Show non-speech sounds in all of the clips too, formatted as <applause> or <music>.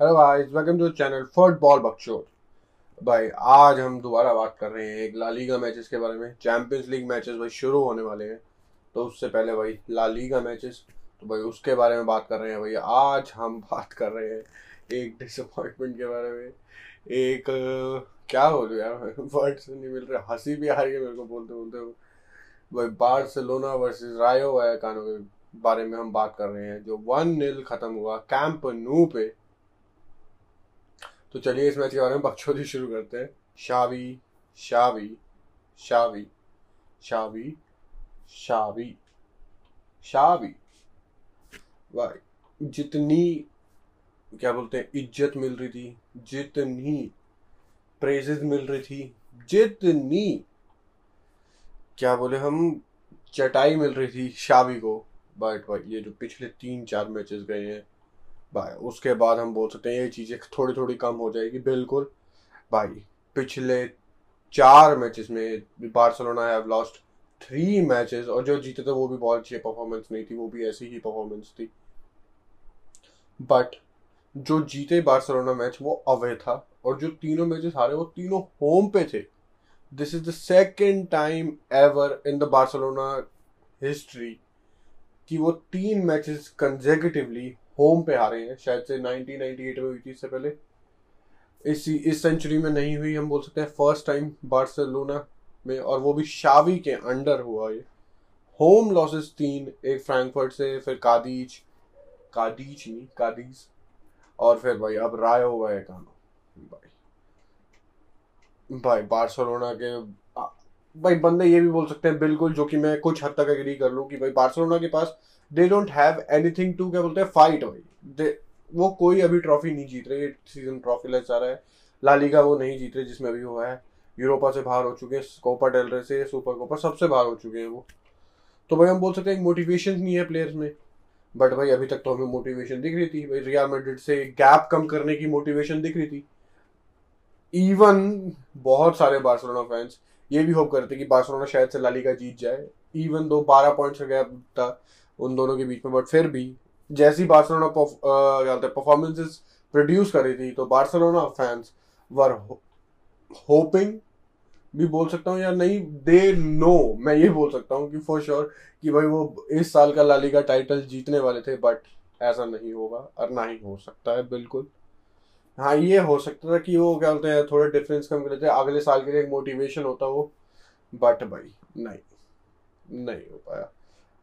Hello guys welcome to channel football Bakchod भाई, आज हम दोबारा बात कर रहे हैं एक ला लीगा मैचेस के बारे में। चैंपियंस लीग मैचेस भाई शुरू होने वाले हैं। तो उससे पहले भाई ला लीगा मैचेस तो भाई उसके बारे में बात कर रहे हैं भाई। आज हम <laughs> बात कर रहे हैं एक डिसअपॉइंटमेंट के बारे में। एक, क्या बोलूँ यार <laughs> वर्ड्स नहीं मिल रहे। हँसी भी आ रही है मेरे को बोलते बोलते। भाई बार्सिलोना वर्सेस रायो वैकानो के बारे में हम बात कर रहे हैं, जो वन नील खत्म हुआ कैंप नू पे। तो चलिए इस मैच के बारे में बकचोदी शुरू करते हैं। शावी शावी शावी शावी शावी शावी। भाई जितनी, क्या बोलते हैं, इज़्ज़त मिल रही थी, जितनी प्रेजेस मिल रही थी, जितनी, क्या बोले हम, चटाई मिल रही थी शावी को। बट भाई ये जो पिछले तीन चार मैचेस गए हैं भाई, उसके बाद हम बोल सकते हैं ये चीज़ें थोड़ी थोड़ी कम हो जाएगी, बिल्कुल। भाई, पिछले चार मैचेस में Barcelona have lost three matches और जो जीते थे वो भी बहुत अच्छी परफॉर्मेंस नहीं थी, वो भी ऐसी ही परफॉर्मेंस थी। बट जो जीते बार्सिलोना मैच वो अवे था और जो तीनों मैचेस हारे वो तीनों होम पे थे। This is the second time ever in the Barcelona history कि वो तीन मैचेस कंजेकेटिवली होम पे हारे हैं, शायद से 1998 में हुई थी इससे पहले। इस इस सेंचुरी में नहीं हुई, हम बोल सकते हैं फ़र्स्ट टाइम बार्सिलोना में, और वो भी शावी के अंडर हुआ ये। होम लॉसेस तीन, एक फ्रैंकफर्ट से, फिर कादीज कादीज नहीं कादीज और फिर भाई, अब राय हुआ है कानो भाई भाई, बार्सिलोना के भाई, बंदे ये भी बोल सकते हैं बिल्कुल, जो कि मैं कुछ हद तक एग्री कर लूँ कि भाई बार्सिलोना के पास they don't have anything to क्या बोलते हैं फाइट भाई वो कोई अभी ट्रॉफी नहीं जीत रहे सीज़न ट्रॉफी लेस जा रहा है। लालीगा वो नहीं जीत रहे जिसमें अभी हुआ है। यूरोपा से बाहर हो चुके हैं कोपा डेल रहे से सुपर कोपा सबसे बाहर हो चुके हैं वो। तो भाई हम बोल सकते हैं मोटिवेशन नहीं है प्लेयर्स में। बट भाई अभी तक तो हमें मोटिवेशन दिख रही थी। भाई रियल मैड्रिड से गैप कम करने की मोटिवेशन दिख रही थी। इवन बहुत सारे बार्सिलोना फैंस ये भी होप करते कि बार्सिलोना शायद से लालीगा जीत जाए। इवन दो बारह पॉइंट्स का गैप था। उन दोनों के बीच में बट फिर भी जैसी बार्सिलोना क्या परफॉर्मेंसेस प्रोड्यूस करी थी तो बार्सिलोना फैंस वर होपिंग भी बोल सकता हूँ या नहीं दे नो मैं ये बोल सकता हूँ कि फॉर श्योर sure, कि भाई वो इस साल का लाली का टाइटल जीतने वाले थे बट ऐसा नहीं होगा और ना ही हो सकता है बिल्कुल। हाँ ये हो सकता था कि वो क्या बोलते हैं थोड़े डिफरेंस कम कर थे अगले साल के लिए एक मोटिवेशन होता वो बट भाई नहीं नहीं हो पाया।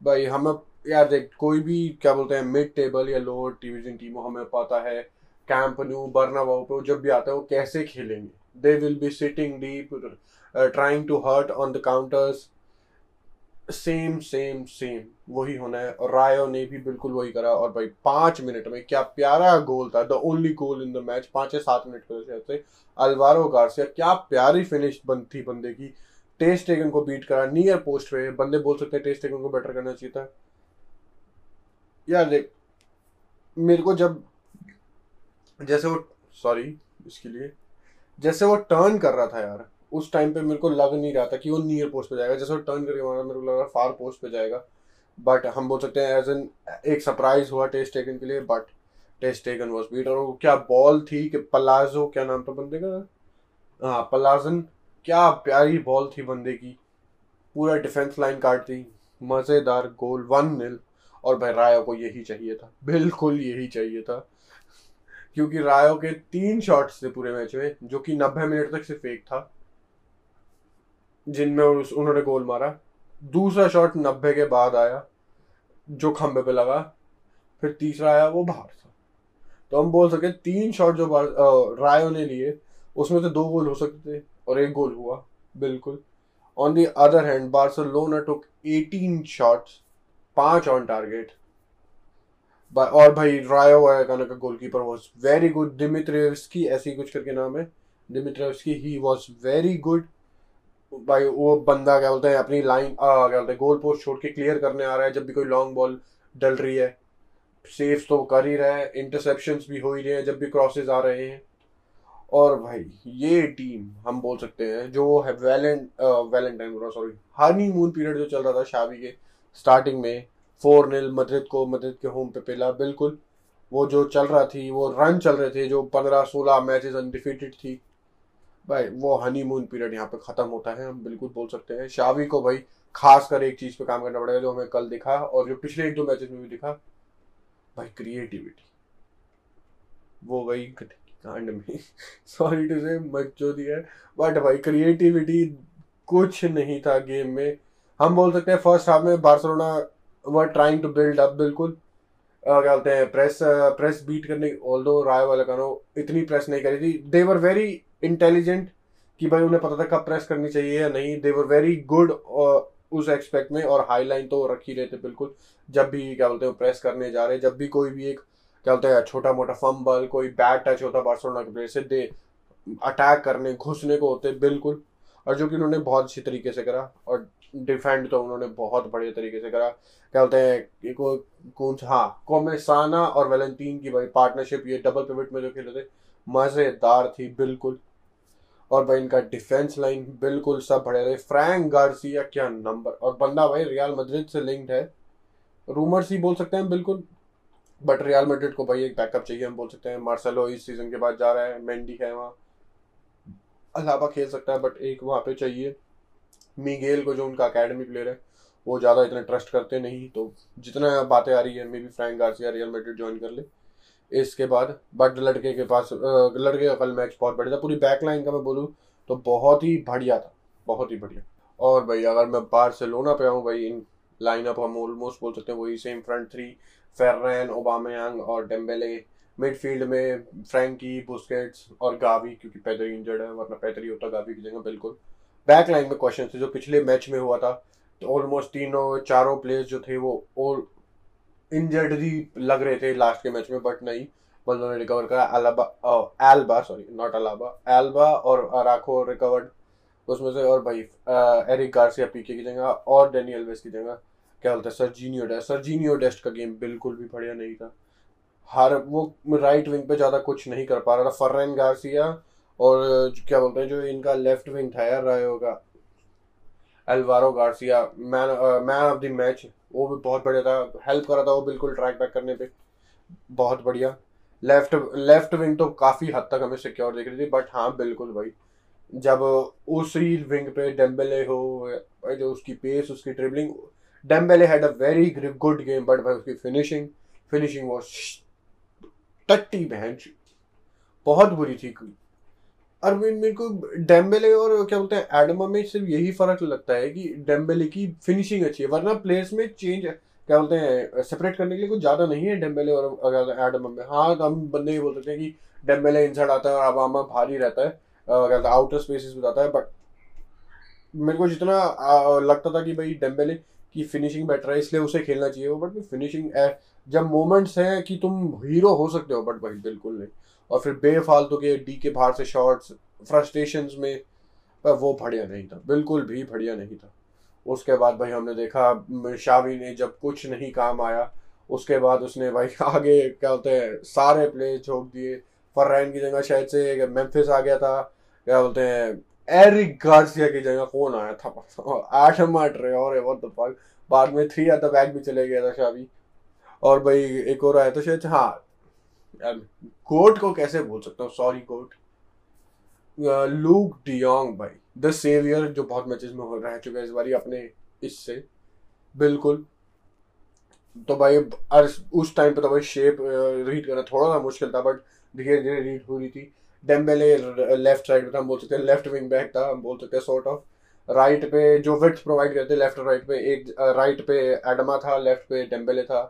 भाई हम यार देख, कोई भी, क्या बोलते हैं मिड टेबल या लोअर डिवीज़न टीम हमें पता है कैंप न्यू बर्नाबाउ पे जब भी आता है, वो कैसे खेलेंगे? They will be sitting deep trying to hurt on the counters same same same वही होना है। और रायो ने भी बिल्कुल वही करा। और भाई, पाँच मिनट में, क्या प्यारा गोल था the only goal in the match पाँच या सात मिनट के अलवारो गार्सिया क्या प्यारी फिनिश बन, थी बंदे की। टेस्ट टेगन को बीट करा नियर पोस्ट पे, बंदे बोल सकते हैं टेस्ट टेगन को बेटर करना चाहिए था। यार देख मेरे को जब जैसे वो सॉरी इसके लिए। जैसे वो टर्न कर रहा था यार, उस टाइम पे मेरे को लग नहीं रहा था कि वो नियर पोस्ट पे जाएगा। जैसे वो टर्न करके मारा, मेरे को लग रहा फार पोस्ट पे जाएगा। बट हम बोल सकते हैं एज एन एक सरप्राइज़ हुआ टेस्ट टेकन के लिए बट टेस्ट टेकन वॉज़ बीट और क्या बॉल थी कि पलाजो क्या नाम था बंदे का? हाँ पलाजन क्या प्यारी बॉल थी बंदे की। पूरा डिफेंस लाइन काटती मज़ेदार गोल वन नील और भाई रायो को यही चाहिए था। बिल्कुल यही चाहिए था। क्योंकि रायो के तीन शॉट्स थे पूरे मैच में, जो कि नब्बे मिनट तक सिर्फ़ एक था। जिनमें उन्होंने गोल मारा। दूसरा शॉट नब्बे के बाद आया, जो खंबे पे लगा। फिर तीसरा आया, वो बाहर था। तो हम बोल सके, तीन शॉट जो रायो ने लिए, उसमें से दो गोल हो सकते थे और एक गोल हुआ। बिल्कुल। On the other hand Barcelona took 18 shots पाँच ऑन टारगेट और भाई रायो का goalkeeper was very good Dimitrievski ऐसी कुछ करके नाम है। Dimitrievski he was very good भाई, वो बंदा क्या बोलते हैं, अपनी लाइन क्या बोलते हैं गोल पोस्ट छोड़ के क्लियर करने आ रहा है जब भी कोई लॉन्ग बॉल डल रही है। सेफ़ तो कर ही रहा है इंटरसेप्शन भी हो ही रहे हैं जब भी क्रॉसेज आ रहे हैं। और भाई, ये टीम हम बोल सकते हैं, जो है valent valentine sorry honeymoon period जो चल रहा था शादी के स्टार्टिंग में फोर नील मद्रिद को मद्रिद के होम पे पेला। बिल्कुल, वो जो चल रहा थी, वो रन चल रहे थे, जो पंद्रह सोलह मैचेस अनडिफीटेड थी, भाई, वो हनीमून पीरियड यहाँ पे खत्म होता है, हम बिल्कुल बोल सकते हैं। शावी को भाई खास कर एक चीज़ पे काम करना पड़ेगा जो हमें कल दिखा, और जो पिछले एक दो मैचेस में भी दिखा, भाई क्रिएटिविटी वो गई कांड में। सॉरी टू से मच जो दिया बट भाई क्रिएटिविटी कुछ नहीं था गेम में। हम बोल सकते हैं फ़र्स्ट हाफ़ में Barcelona were trying to build up बिल्कुल। क्या बोलते हैं प्रेस प्रेस बीट करने ऑल दो राय वाले कानो इतनी प्रेस नहीं करी थी। दे वर वेरी इंटेलिजेंट कि भाई उन्हें पता था कब प्रेस करनी चाहिए या नहीं। दे वर वेरी गुड उस एक्सपेक्ट में और हाई लाइन तो रख रहे थे बिल्कुल। जब भी, क्या बोलते हैं प्रेस करने जा रहे, जब भी कोई भी एक, क्या बोलते हैं छोटा मोटा फम्बल कोई बैट टच होता बार्सिलोना के प्लेयर से दे अटैक करने, घुसने को होते बिल्कुल। और जो कि उन्होंने बहुत अच्छी तरीके से करा। और डिफेंड तो उन्होंने बहुत बढ़िया तरीके से करा। क्या बोलते हैं को, कौन हाँ कोमेसाना और वेलेंटीन की भाई पार्टनरशिप ये डबल पिवट में जो खेले थे मज़ेदार थी बिल्कुल। और भाई इनका डिफेंस लाइन बिल्कुल सब बढ़िया रहे फ्रैंक गार्सिया क्या नंबर और बंदा भाई रियाल मद्रिद से लिंक्ड है। रूमर्स ही बोल सकते हैं बिल्कुल। बट रियाल मद्रिद को भाई एक बैकअप चाहिए हम बोल सकते हैं। मार्सेलो इस सीज़न के बाद जा रहा है मेंडी है वहाँ। अलावा खेल सकता है बट एक वहाँ पे चाहिए। मीगेल को जो उनका अकेडमी प्लेयर है, वो ज़्यादा इतने ट्रस्ट करते नहीं तो जितना बातें आ रही है maybe Frank Garcia Real Madrid join कर ले। इसके बाद, बट लड़के के पास लड़के का कल मैच बहुत बढ़िया था। पूरी बैक लाइन का मैं बोलूँ तो बहुत ही बढ़िया था, बहुत ही बढ़िया। और भाई, अगर मैं बाहर से लोना पे आऊँ भाई, इन लाइनअप हम ऑलमोस्ट बोल सकते हैं वही same front three Ferran Aubameyang और डेम्बेले मिडफील्ड में फ्रैंकी बुस्केट्स और गावी क्योंकि पैदरी इंजर्ड है, वरना पैदरी होता गावी की जगह, बिल्कुल। बैक लाइन में क्वेश्चन थे जो पिछले मैच में हुआ था। तो ऑलमोस्ट तीनों, चारों प्लेयर्स जो थे वो और इंजर्ड ही लग रहे थे लास्ट के मैच में बट नहीं। बंदों ने रिकवर करा। Alaba Alba sorry not Alaba Alba और अराखो रिकवर्ड उसमें से। और भाई एरिक गार्सिया पीके की जगह और डेनियल वेस की जगह। क्या बोलते हैं? सरजीनियो डेस्ट सरजीनियो डेस्ट का गेम बिल्कुल भी बढ़िया नहीं था। हर, वो राइट विंग पे ज़्यादा कुछ नहीं कर पा रहा था। फर्रन गार्सिया और क्या बोलते हैं, जो इनका लेफ़्ट विंग था यार, रहा होगा। Alvaro Garcia man man of the match वो भी बहुत बढ़िया था। हेल्प करा था वो बिल्कुल ट्रैक बैक करने पे। बहुत बढ़िया। लेफ़्ट लेफ़्ट विंग तो काफ़ी हद तक हमें सिक्योर दिख रही थी बट हाँ बिल्कुल भाई। जब उसी विंग पे डेम्बेले हो जो उसकी पेस उसकी dribbling Dembele had a very good game but भाई, उसकी फिनिशिंग फिनिशिंग वॉज़ टट्टी बहन बहुत बुरी थी। और मेरे को डेम्बेले और क्या बोलते हैं एडमा में सिर्फ़ यही फ़र्क लगता है कि डेम्बेले की फिनिशिंग अच्छी है, वरना प्लेयर्स में चेंज क्या बोलते हैं सेपरेट करने के लिए कुछ ज़्यादा नहीं है डेम्बेले और एडमा में। हाँ हम बंदे ये बोल सकते हैं कि डेम्बेले इंसर्ट आता है और अबामा भारी रहता है क्या बोलते हैं आउटर स्पेसिस जाता है बट मेरे को जितना लगता था कि भाई डेम्बेले की फिनिशिंग बेटर है, इसलिए उसे खेलना चाहिए बट फिनिशिंग जब मोमेंट्स हैं कि तुम हीरो हो सकते हो बट भाई बिल्कुल नहीं। और फिर बेफालतू के डी के बाहर से शॉट्स फ्रस्ट्रेशन में, पर वो बढ़िया नहीं था। बिल्कुल भी बढ़िया नहीं था। उसके बाद भाई हमने देखा, शावी ने जब कुछ नहीं काम आया, उसके बाद उसने भाई <laughs> आगे क्या बोलते हैं, सारे प्ले झोंक दिए। फर्रैन की जगह शायद से मेम्फिस आ गया था। क्या बोलते हैं एरिक गार्सिया की जगह कौन आया था? <laughs> आठ मार रहे और वो तो बाद में थ्री एट द बैक भी चले गया था शावी। और भाई एक और आया था शायद हाँ कोट को कैसे बोल सकता हूँ? Sorry quote Luuk de Jong भाई, द सेवियर, जो बहुत मैचेस में रह चुका है इस बारी अपने इससे। बिल्कुल। तो भाई उस टाइम पे तो भाई शेप रीड करना थोड़ा सा मुश्किल था बट धीरे धीरे रीड हो रही थी। डेम्बेले लेफ़्ट साइड पे था, हम बोल सकते हैं। लेफ़्ट विंग बैक था, हम बोल सकते हैं सॉर्ट ऑफ़ राइट पे जो विथ प्रोवाइड करते लेफ़्ट और राइट पे एक राइट पे एडमा था लेफ़्ट पे डेम्बेले था।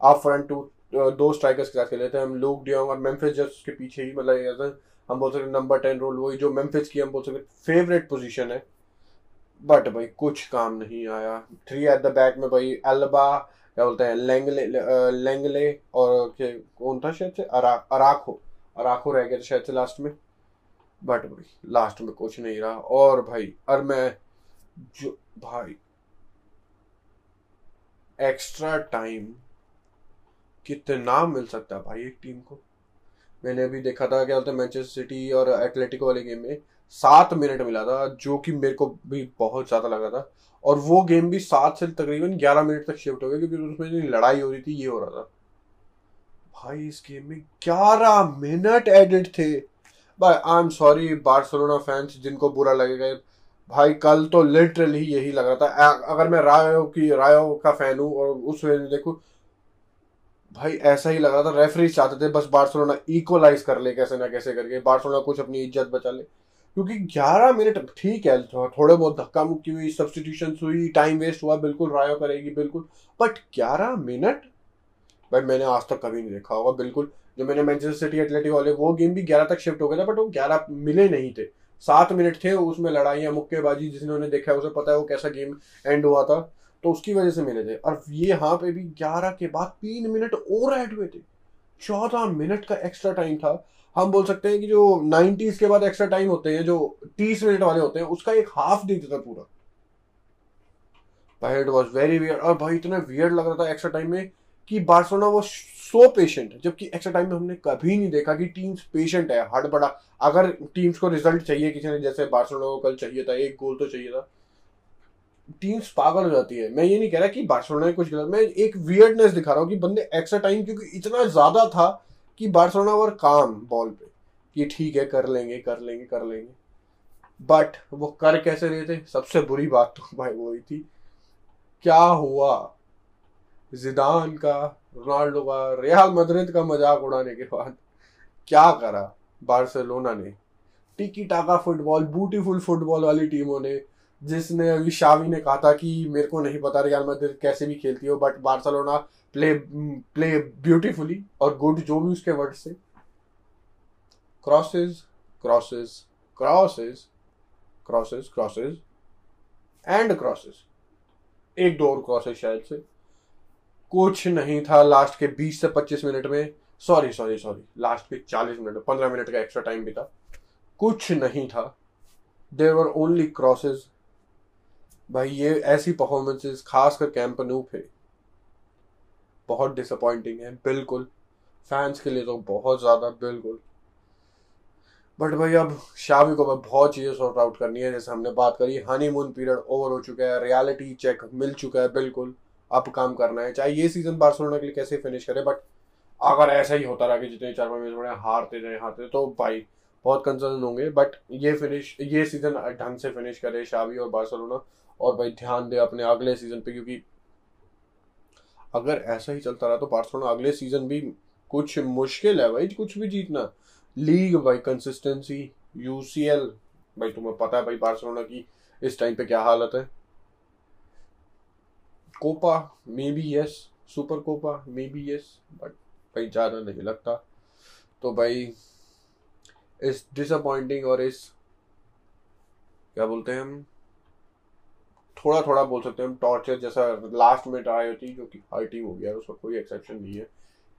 आप फ्रंट टू दो स्ट्राइकर्स के साथ खेले थे हम लूक डियोंग और मेम्फिस जस्ट के पीछे ही मतलब हम बोल सकते नंबर टेन रोल वही जो मेम्फिस की हम बोल सकते फेवरेट पोजीशन है। बट भाई कुछ काम नहीं आया। थ्री एट द बैक में भाई एल्बा क्या बोलते हैं लेंगले लेंगले और कौन था शायद से? अरा, अराखो अराखो रह गया शायद से लास्ट में। बट भाई लास्ट में कुछ नहीं रहा। और भाई और मैं जो भाई एक्स्ट्रा टाइम कितना मिल सकता है भाई एक टीम को? मैंने अभी देखा था, क्या बोलते हैं मैनचेस्टर सिटी और एथलेटिको वाले गेम में सात मिनट मिला था, जो कि मेरे को भी बहुत ज़्यादा लग रहा था। और वो गेम भी सात से तकरीबन ग्यारह मिनट तक शिफ्ट हो गया क्योंकि उसमें जो लड़ाई हो रही थी, ये हो रहा था। भाई इस गेम में ग्यारह मिनट एडिट थे। भाई I am sorry Barcelona fans जिनको बुरा लगेगा, भाई कल तो लिटरली यही लग रहा था। अगर मैं रायो की, रायो का फ़ैन हूँ और उस देखूँ भाई, ऐसा ही लग रहा था रेफरी चाहते थे बस बार्सिलोना इक्वलाइज कर ले कैसे ना कैसे करके, बार्सिलोना कुछ अपनी इज़्ज़त बचा ले। क्योंकि 11 मिनट, ठीक है थोड़े बहुत धक्का मुक्की हुई सब्सटीट्यूशन हुई टाइम वेस्ट हुआ, बिल्कुल रायो करेगी, बिल्कुल। बट 11 मिनट? भाई, मैंने आज तक कभी नहीं देखा होगा, बिल्कुल। जो मैंने मैनचेस्टर सिटी एथलेटिक वाले, वो गेम भी ग्यारह तक शिफ्ट हो गया था बट वो ग्यारह मिले नहीं थे। सात मिनट थे, उसमें लड़ाइयाँ, मुक्केबाजी, जिसने उन्हें देखा है, उसे पता है वो कैसा गेम एंड हुआ था। तो उसकी वजह से मिले थे। और ये यहाँ पे भी ग्यारह के बाद तीन मिनट और ऐड हुए थे। चौदह मिनट का एक्स्ट्रा टाइम था। हम बोल सकते हैं कि जो नाइनटीज के बाद एक्स्ट्रा टाइम होते हैं, जो तीस मिनट वाले होते हैं, उसका एक हाफ़ दिन था पूरा। भाई इट वॉज़ वेरी वियर और भाई इतना वियर लग रहा था एक्स्ट्रा टाइम में कि बार्सोना वो सो पेशेंट है जबकि एक्स्ट्रा टाइम में हमने कभी नहीं देखा कि टीम्स पेशेंट है, हड़बड़ा। अगर टीम्स को रिज़ल्ट चाहिए किसी ने, जैसे बार्सोना को कल चाहिए था, एक गोल तो चाहिए था। टीम्स पागल हो जाती है। मैं ये नहीं कह रहा कि बार्सिलोना कुछ गलत मैं एक वियर्डनेस दिखा रहा हूँ कि बंदे एक्स्ट्रा टाइम क्योंकि इतना ज़्यादा था कि बार्सिलोना वर काम बॉल पे। कि ठीक है, कर लेंगे कर लेंगे कर लेंगे। बट वो कर कैसे रहे थे? सबसे बुरी बात तो भाई वही थी। क्या हुआ? जिदान का रोनाल्डो का रियाल मदरिद का मज़ाक उड़ाने के बाद क्या करा बार्सिलोना ने? टिकी टाका फुटबॉल ब्यूटीफुल फुटबॉल वाली टीमों ने जिसने अभी शावी ने कहा था कि मेरे को नहीं पता रियाल मदरिद कैसे भी खेलती हो but Barcelona play play beautifully और गुड जो भी उसके वर्ड से crosses crosses crosses crosses crosses and crosses एक दो और क्रॉसेस शायद से। कुछ नहीं था लास्ट के 20 से 25 मिनट में। सॉरी सॉरी सॉरी लास्ट के 40 मिनट पंद्रह मिनट का एक्स्ट्रा टाइम भी था। कुछ नहीं था। देर वर ओनली क्रॉसेस भाई, ये ऐसी परफॉर्मेंसेस खासकर कैंप नू पे, बहुत डिसअपॉइंटिंग है, बिल्कुल। फैंस के लिए तो बहुत ज़्यादा, बिल्कुल। बट भाई, अब शावी को मैं बहुत चीज़ें सॉर्ट आउट करनी है, जैसे हमने बात करी हनीमून पीरियड ओवर हो चुका है रियलिटी चेक मिल चुका है, बिल्कुल। अब काम करना है, चाहे ये सीज़न बार्सिलोना के लिए कैसे फिनिश करे बट अगर ऐसा ही होता रहा कि जितने चार पाँच मैच हारते रहे, हारते तो भाई, बहुत कंसर्न होंगे। बट ये फिनिश ये सीज़न ढंग से फिनिश करे शावी और बार्सिलोना और भाई ध्यान दे अपने अगले सीज़न पे, क्योंकि अगर ऐसा ही चलता रहा तो बार्सिलोना अगले सीज़न भी कुछ मुश्किल है भाई, कुछ भी जीतना। लीग भाई कंसिस्टेंसी यूसीएल भाई तुम्हें पता है भाई बार्सिलोना की इस टाइम पे क्या हालत है। Copa maybe yes super Copa maybe yes but भाई ज़्यादा नहीं लगता। तो भाई, इस डिसअपॉइंटिंग और इस, क्या बोलते हैं हम? थोड़ा थोड़ा बोल सकते हैं हम टॉर्चर जैसा लास्ट में ट्राई होती जो कि हर टीम हो गया, उसका कोई एक्सेप्शन नहीं है।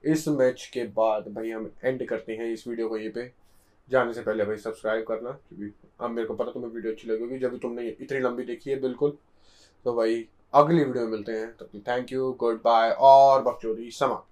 इस मैच के बाद भाई हम एंड करते हैं इस वीडियो को ये पे। जाने से पहले भाई सब्सक्राइब करना, क्योंकि अब मेरे को पता तुम्हें वीडियो अच्छी लगेगी, जब तुमने इतनी लंबी देखी है, बिल्कुल। तो भाई, अगली वीडियो में मिलते हैं। तो थैंक यू गुड बाय और बकचोदी समाप्त।